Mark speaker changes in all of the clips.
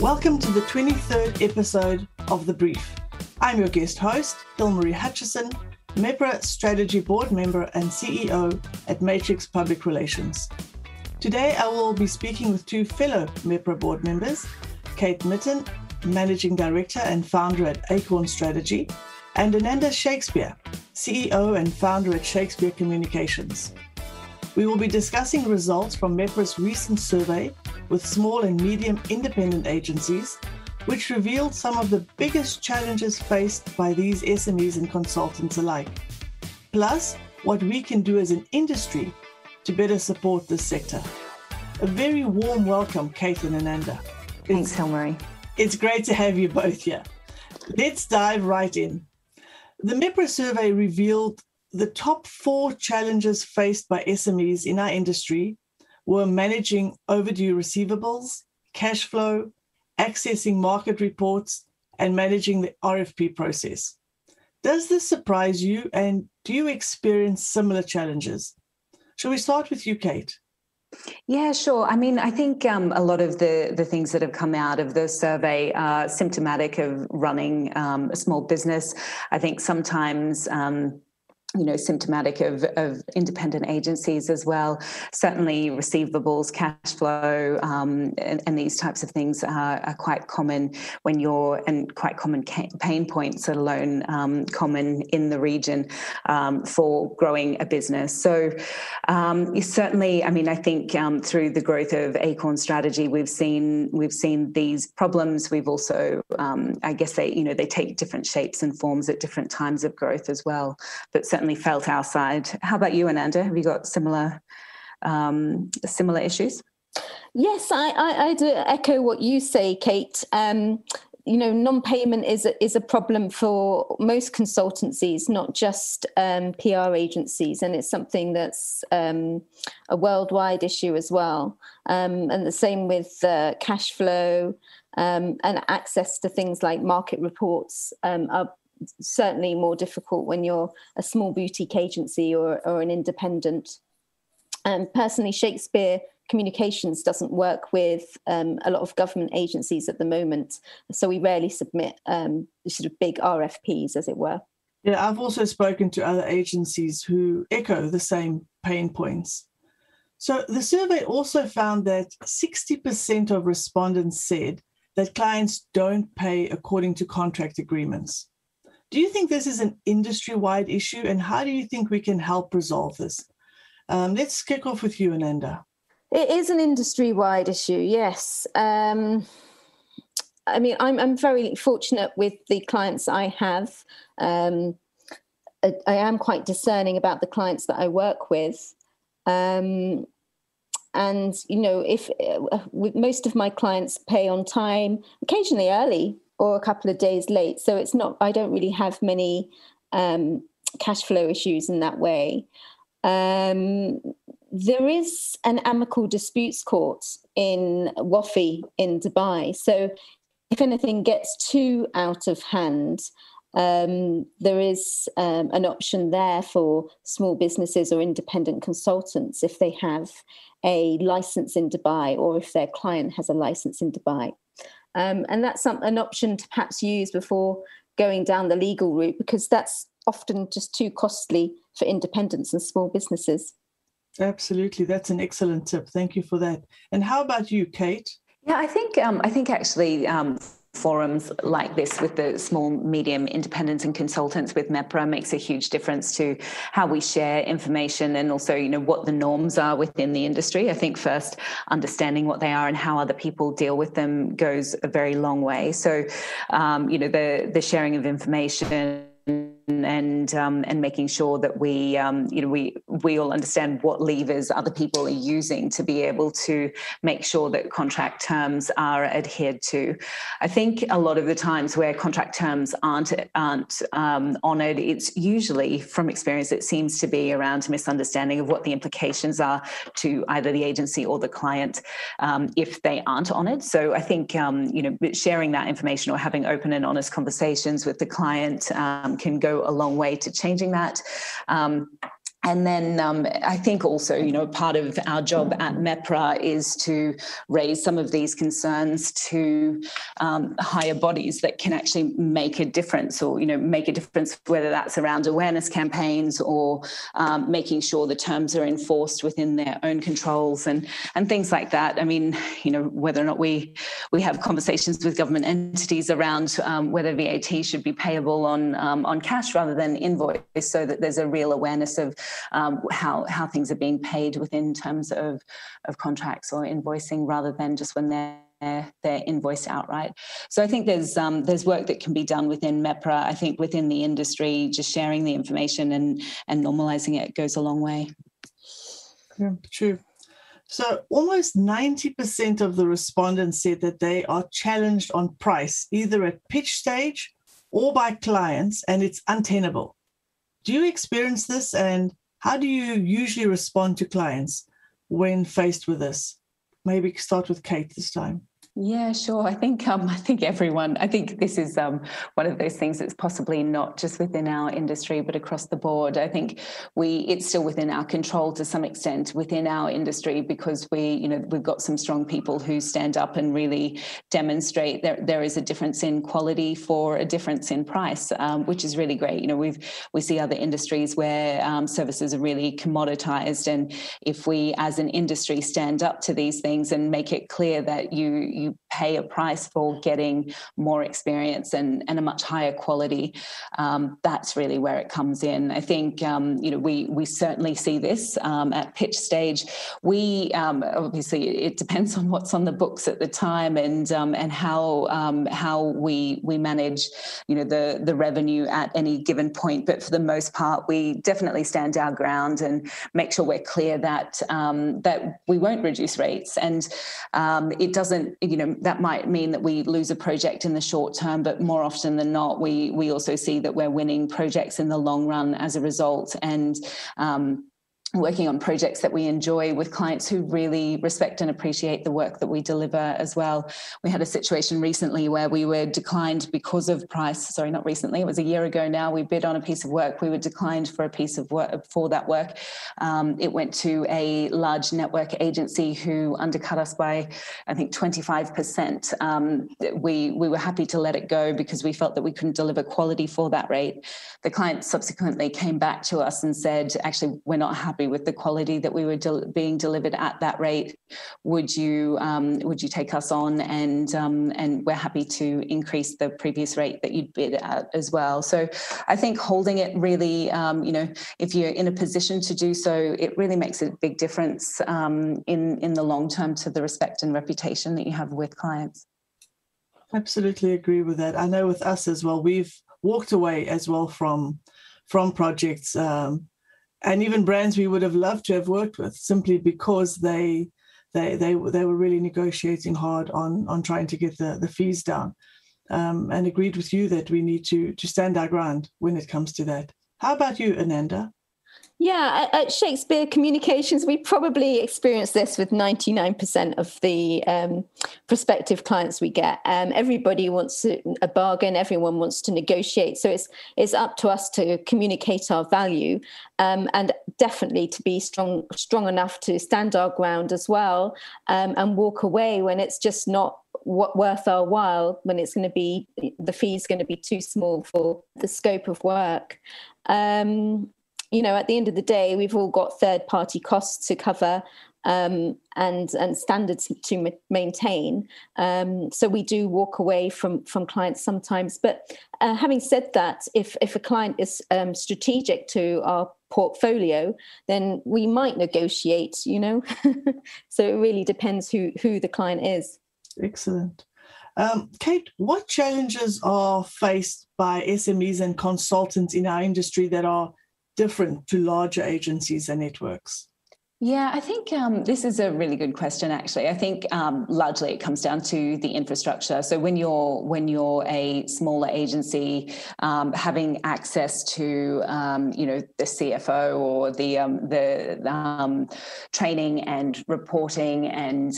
Speaker 1: Welcome to the 23rd episode of The Brief. I'm your guest host, Hilmarie Hutchison, MEPRA Strategy Board member and CEO at Matrix Public Relations. Today, I will be speaking with two fellow MEPRA board members, Kate Midttun, Managing Director and founder at Acorn Strategy, and Ananda Shakespeare, CEO and founder at Shakespeare Communications. We will be discussing results from MEPRA's recent survey with small and medium independent agencies, which revealed some of the biggest challenges faced by these SMEs and consultants alike. Plus, what we can do as an industry to better support this sector. A very warm welcome, Kate and Ananda.
Speaker 2: Thanks, Hilmarie.
Speaker 1: It's great to have you both here. Let's dive right in. The MEPRA survey revealed the top four challenges faced by SMEs in our industry were managing overdue receivables, cash flow, accessing market reports, and managing the RFP process. Does this surprise you, and do you experience similar challenges? Shall we start with you, Kate?
Speaker 2: Yeah, sure. I mean, I think um, a lot of the the things that have come out of the survey are symptomatic of running um, a small business. I think sometimes. Um, you know, symptomatic of, of independent agencies as well. Certainly, receivables, cash flow, um, and, and, these types of things are, are, quite common when you're, and quite common pain points, let alone um, common in the region um, for growing a business. So, um, certainly, I mean, I think um, through the growth of Acorn strategy, we've seen we've seen these problems. We've also, um, I guess, they you know they take different shapes and forms at different times of growth as well. But certainly felt our side. How about you, Ananda? Have you got similar um, similar issues?
Speaker 3: Yes, I, I, I, do echo what you say, Kate. Um, you know, non-payment is a, is a problem for most consultancies, not just um, PR agencies, and it's something that's um, a worldwide issue as well. Um, and the same with uh, cash flow um, and access to things like market reports um, are certainly more difficult when you're a small boutique agency or, or an independent. Um, personally, Shakespeare Communications doesn't work with um, a lot of government agencies at the moment, so we rarely submit um, sort of big RFPs, as it were.
Speaker 1: Yeah, I've also spoken to other agencies who echo the same pain points. So the survey also found that 60% of respondents said that clients don't pay according to contract agreements. Do you think this is an industry wide issue, and how do you think we can help resolve this? Um, let's kick off with you, Ananda.
Speaker 3: It is an industry wide issue, yes. Um, I mean, I'm, I'm very fortunate with the clients I have. Um, I, I, am quite discerning about the clients that I work with. Um, and, you know, if uh, most of my clients pay on time, occasionally early, or a couple of days late. So it's not, I don't really have many um, cash flow issues in that way. Um, there is an amicable disputes court in WAFI in Dubai. So if anything gets too out of hand, um, there is um, an option there for small businesses or independent consultants if they have a license in Dubai or if their client has a license in Dubai. Um, and that's some, an option to perhaps use before going down the legal route because that's often just too costly for independents and small businesses.
Speaker 1: Absolutely, that's an excellent tip. Thank you for that. And how about you, Kate?
Speaker 2: Yeah, I think um, I think actually um, forums like this with the small, medium independents and consultants with MEPRA makes a huge difference to how we share information and also, you know, what the norms are within the industry. I think first understanding what they are and how other people deal with them goes a very long way. So, um, you know, the the sharing of information and um, and making sure that we um, you know we we all understand what levers other people are using to be able to make sure that contract terms are adhered to. I think a lot of the times where contract terms aren't aren't um, honoured, it's usually from experience it seems to be around misunderstanding of what the implications are to either the agency or the client um, if they aren't honoured. So I think um, you know sharing that information or having open and honest conversations with the client um, can go a long way to changing that. Um, and then um, I think also, you know, part of our job at MEPRA is to raise some of these concerns to um, higher bodies that can actually make a difference or, you know, make a difference, whether that's around awareness campaigns or um, making sure the terms are enforced within their own controls and, and things like that. I mean, you know, whether or not we, we have conversations with government entities around um, whether VAT should be payable on, um, on cash rather than invoice so that there's a real awareness of um, how how things are being paid within terms of of contracts or invoicing rather than just when they're they're invoiced outright. So I think there's um, there's work that can be done within MEPRA. I think within the industry, just sharing the information and and normalising it goes a long way.
Speaker 1: Yeah, true. So almost 90% of the respondents said that they are challenged on price, either at pitch stage or by clients, and it's untenable. Do you experience this? And how do you usually respond to clients when faced with this? Maybe start with Kate this time.
Speaker 2: Yeah, sure. I think um, I think everyone. I think this is um, one of those things that's possibly not just within our industry, but across the board. I think we it's still within our control to some extent within our industry because we, you know, we've got some strong people who stand up and really demonstrate that there is a difference in quality for a difference in price, um, which is really great. You know, we've we see other industries where um, services are really commoditized, and if we as an industry stand up to these things and make it clear that you you pay a price for getting more experience and, and a much higher quality. Um, that's really where it comes in. I think um, you know we we certainly see this um, at pitch stage. We um, obviously it depends on what's on the books at the time and um, and how um, how we we manage you know the the revenue at any given point. But for the most part, we definitely stand our ground and make sure we're clear that that we won't reduce rates and it doesn't you know that might mean that we lose a project in the short term but more often than not we we also see that we're winning projects in the long run as a result. And um, working on projects that we enjoy with clients who really respect and appreciate the work that we deliver as well. We had a situation recently where we were declined because of price. Sorry, not recently, it was a year ago now. We bid on a piece of work. We were declined for a piece of work for that work. Um, it went to a large network agency who undercut us by, I think, 25%. Um, we, we were happy to let it go because we felt that we couldn't deliver quality for that rate. The client subsequently came back to us and said, actually, we're not happy happy with the quality that we were del- being delivered at that rate. Would you um, would you take us on? And um, and we're happy to increase the previous rate that you'd bid at as well. So I think holding it really, um, you know, if you're in a position to do so, it really makes a big difference um, in in the long term to the respect and reputation that you have with clients.
Speaker 1: Absolutely agree with that. I know with us as well, we've walked away as well from from projects um, and even brands we would have loved to have worked with simply because they they they they were really negotiating hard on on trying to get the the fees down um, and agreed with you that we need to to stand our ground when it comes to that. How about you ananda
Speaker 3: yeah, at Shakespeare Communications, we probably experience this with 99% of the um, prospective clients we get. Um, everybody wants a bargain, everyone wants to negotiate. So it's it's up to us to communicate our value um, and definitely to be strong strong enough to stand our ground as well um, and walk away when it's just not worth our while when it's going to be the fees going to be too small for the scope of work um, you know, at the end of the day, we've all got third party costs to cover um, and and standards to ma- maintain. Um, so we do walk away from from clients sometimes. But uh, having said that, if if a client is um, strategic to our portfolio, then we might negotiate. You know, so it really depends who who the client is.
Speaker 1: Excellent. Um, Kate, what challenges are faced by SMEs and consultants in our industry that are different to larger agencies and networks?
Speaker 2: Yeah, I think um, this is a really good question. Actually, I think um, largely it comes down to the infrastructure. So when you're when you're a smaller agency, um, having access to um, you know the CFO or the um, the um, training and reporting and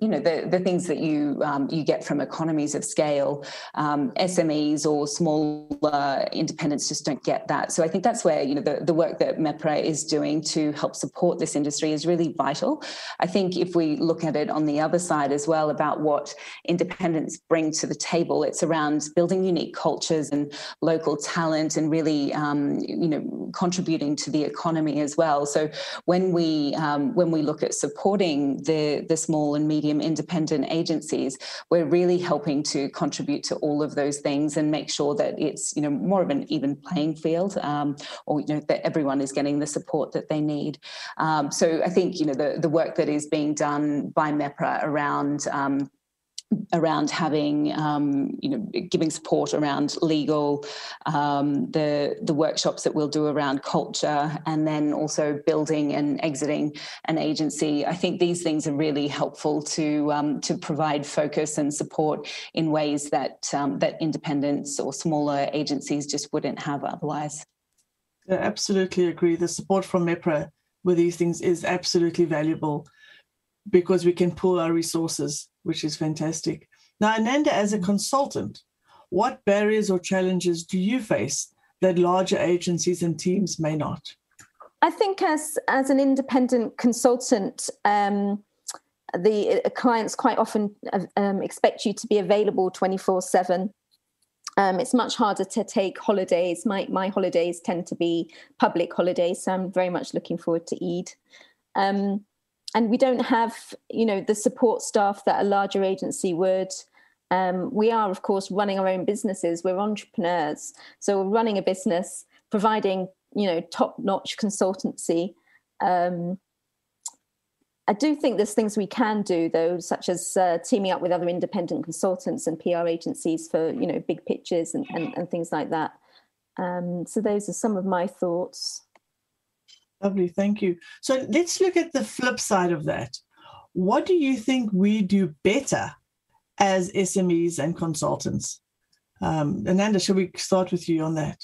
Speaker 2: you know the the things that you you get from economies of scale, SMEs or smaller independents just don't get that. So I think that's where you know the the work that MEPRA is doing to help support this industry industry is really vital. I think if we look at it on the other side as well about what independents bring to the table, it's around building unique cultures and local talent and really, um, you know, contributing to the economy as well. So when we um, when we look at supporting the the small and medium independent agencies, we're really helping to contribute to all of those things and make sure that it's you know more of an even playing field, um, or you know that everyone is getting the support that they need. Um, so I think you know the the work that is being done by MEPRA around um, around having um, you know giving support around legal um, the the workshops that we'll do around culture and then also building and exiting an agency. I think these things are really helpful to um, to provide focus and support in ways that um, that independents or smaller agencies just wouldn't have otherwise.
Speaker 1: I absolutely agree. The support from MEPRA with these things is absolutely valuable because we can pull our resources, which is fantastic. Now, Ananda, as a consultant, what barriers or challenges do you face that larger agencies and teams may not?
Speaker 3: I think as as an independent consultant, um, the uh, clients quite often uh, um, expect you to be available twenty four seven. Um, it's much harder to take holidays. My my holidays tend to be public holidays, so I'm very much looking forward to Eid. Um, and we don't have, you know, the support staff that a larger agency would. Um, we are, of course, running our own businesses. We're entrepreneurs, so we're running a business, providing, you know, top-notch consultancy. Um, I do think there's things we can do though, such as uh, teaming up with other independent consultants and PR agencies for you know big pitches and, and, and things like that. Um, so those are some of my thoughts.
Speaker 1: Lovely, thank you. So let's look at the flip side of that. What do you think we do better as SMEs and consultants? Um, Ananda, shall we start with you on that?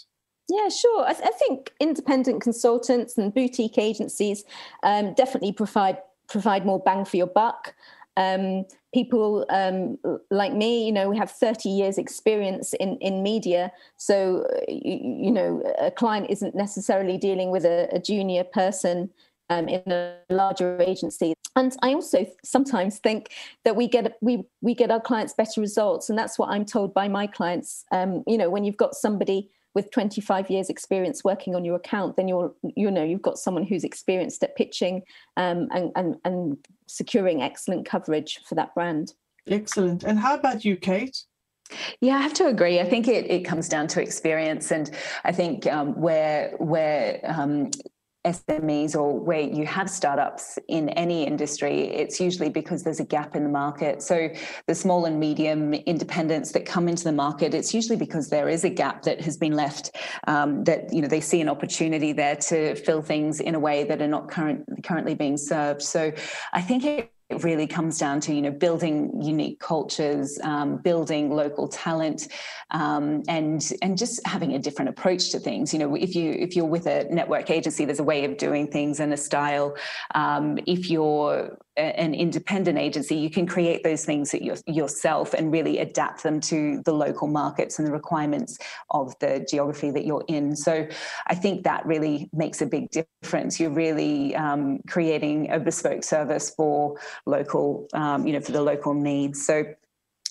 Speaker 3: Yeah, sure. I, th- I think independent consultants and boutique agencies um, definitely provide provide more bang for your buck. Um, people um, like me, you know, we have 30 years experience in, in media. So, you, you know, a client isn't necessarily dealing with a, a junior person um, in a larger agency. And I also sometimes think that we get we we get our clients better results, and that's what I'm told by my clients. Um, you know, when you've got somebody with 25 years experience working on your account then you're you know you've got someone who's experienced at pitching um, and, and and securing excellent coverage for that brand.
Speaker 1: Excellent. And how about you kate?
Speaker 2: Yeah, I have to agree. I think it, it comes down to experience, and I think um, where where um, SMEs or where you have startups in any industry, it's usually because there's a gap in the market. So the small and medium independents that come into the market, it's usually because there is a gap that has been left. Um, that you know they see an opportunity there to fill things in a way that are not current, currently being served. So I think it it really comes down to you know building unique cultures um, building local talent um, and and just having a different approach to things. You know if you if you're with a network agency there's a way of doing things and a style. Um, if you're an independent agency, you can create those things yourself and really adapt them to the local markets and the requirements of the geography that you're in. So I think that really makes a big difference. You're really um, creating a bespoke service for local, um, you know, for the local needs. So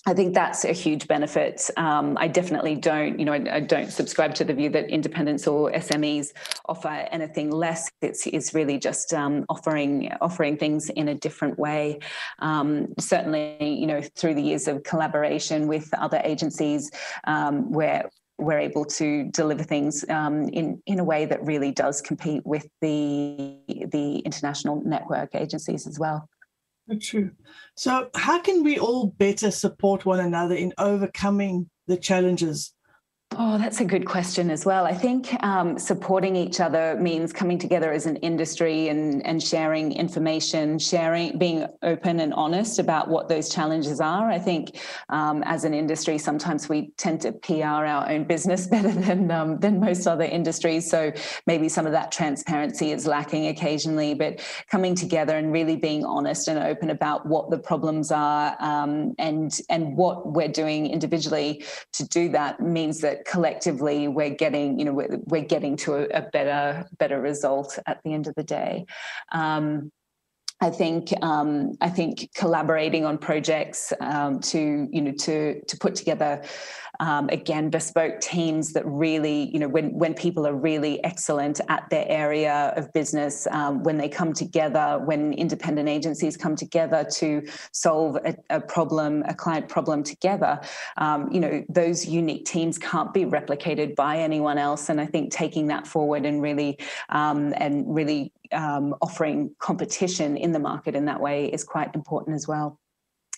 Speaker 2: I think that's a huge benefit. Um, I definitely don't, you know, I, I, don't subscribe to the view that independents or SMEs offer anything less. It's, it's really just um, offering offering things in a different way. Um, certainly, you know, through the years of collaboration with other agencies, um, where we're able to deliver things um, in in a way that really does compete with the the international network agencies as well.
Speaker 1: True. So, how can we all better support one another in overcoming the challenges
Speaker 2: Oh, that's a good question as well. I think um, supporting each other means coming together as an industry and, and sharing information, sharing, being open and honest about what those challenges are. I think um, as an industry, sometimes we tend to PR our own business better than um, than most other industries. So maybe some of that transparency is lacking occasionally. But coming together and really being honest and open about what the problems are um, and and what we're doing individually to do that means that collectively we're getting you know we're, we're getting to a, a, better better result at the end of the day. Um, I think um, I think collaborating on projects um, to you know to to put together um, again bespoke teams that really you know when when people are really excellent at their area of business um, when they come together when independent agencies come together to solve a, a problem a client problem together um, you know those unique teams can't be replicated by anyone else and I think taking that forward and really um, and really um, offering competition in the market in that way is quite important as well.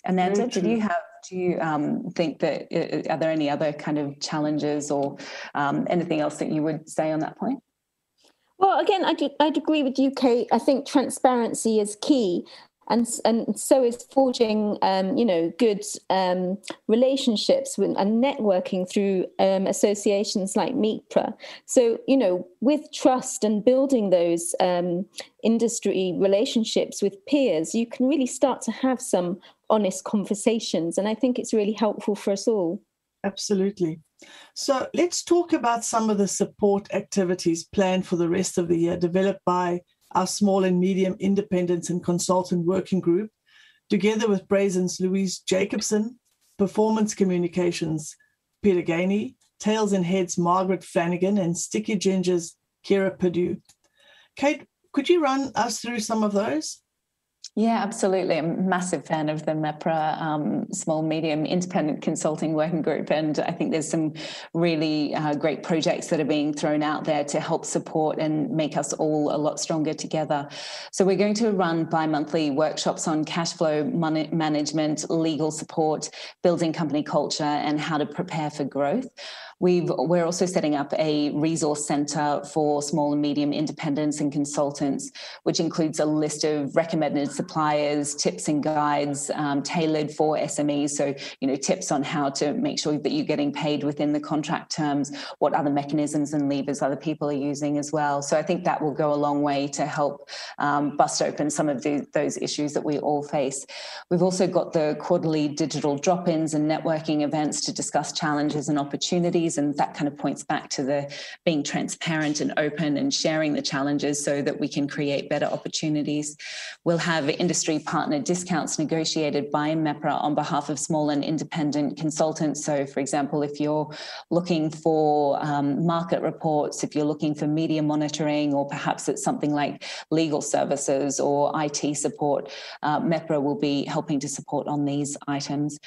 Speaker 2: Ananda, did you have do you um, think that uh, uh, are there any other kind of challenges or um, anything else that you would say on that point?
Speaker 3: Well, again, I'd, I'd agree with you, Kate. I think transparency is key and and so is forging um, you know good um, relationships with, and networking through um, associations like MEPRA. So you know with trust and building those um, industry relationships with peers, you can really start to have some honest conversations, and I think it's really helpful for us all.
Speaker 1: Absolutely. So let's talk about some of the support activities planned for the rest of the year, developed by our small and medium independents and consultant working group, together with Brazen's Louise Jacobson, Performance Communications, Peter Gainey, Tails and Heads Margaret Flanagan, and Sticky Gingers Kira Purdue. Kate, could you run us through some of those?
Speaker 2: Yeah, absolutely. I'm a massive fan of the MEPRA um, Small Medium Independent Consulting Working Group. And I think there's some really uh, great projects that are being thrown out there to help support and make us all a lot stronger together. So we're going to run bi monthly workshops on cash flow money management, legal support, building company culture, and how to prepare for growth. We've, we're also setting up a resource centre for small and medium independents and consultants, which includes a list of recommended suppliers, tips and guides um, tailored for SMEs. So, you know, tips on how to make sure that you're getting paid within the contract terms, what other mechanisms and levers other people are using as well. So I think that will go a long way to help um, bust open some of the, those issues that we all face. We've also got the quarterly digital drop-ins and networking events to discuss challenges and opportunities and that kind of points back to the being transparent and open and sharing the challenges so that we can create better opportunities. We'll have industry partner discounts negotiated by MEPRA on behalf of small and independent consultants. So, for example, if you're looking for um, market reports, if you're looking for media monitoring, or perhaps it's something like legal services or IT support, uh, MEPRA will be helping to support on these items.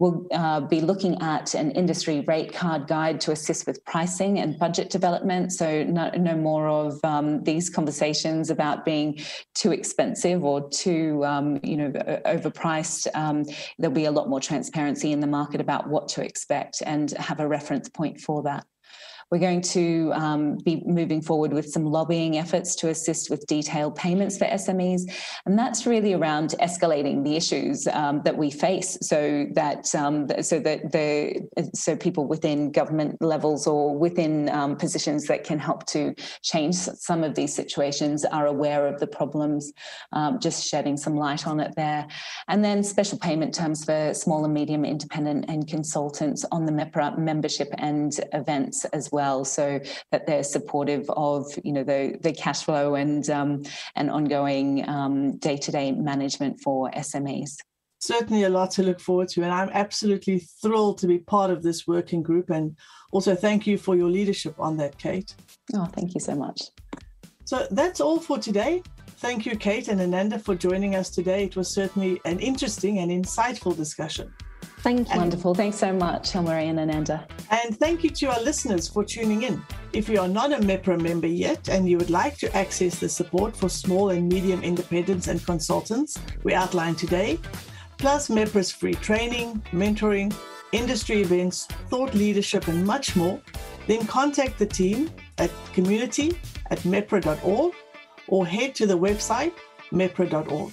Speaker 2: We'll uh, be looking at an industry rate card guide to assist with pricing and budget development. So, no, no more of um, these conversations about being too expensive or too, um, you know, overpriced. Um, there'll be a lot more transparency in the market about what to expect and have a reference point for that. We're going to um, be moving forward with some lobbying efforts to assist with detailed payments for SMEs. And that's really around escalating the issues um, that we face so that um, so that the so people within government levels or within um, positions that can help to change some of these situations are aware of the problems, um, just shedding some light on it there. And then special payment terms for small and medium independent and consultants on the MEPRA membership and events as well well, so that they're supportive of you know the the cash flow and um, and ongoing day to day management for SMEs.
Speaker 1: Certainly, a lot to look forward to, and I'm absolutely thrilled to be part of this working group. And also, thank you for your leadership on that, Kate.
Speaker 2: Oh, thank you so much.
Speaker 1: So that's all for today. Thank you, Kate and Ananda, for joining us today. It was certainly an interesting and insightful discussion.
Speaker 3: Thank you.
Speaker 2: Wonderful. Thanks so much, Hilmarie and Ananda.
Speaker 1: And thank you to our listeners for tuning in. If you are not a MEPRA member yet and you would like to access the support for small and medium independents and consultants we outlined today, plus MEPRA's free training, mentoring, industry events, thought leadership, and much more, then contact the team at community at mepra.org or head to the website mepra.org.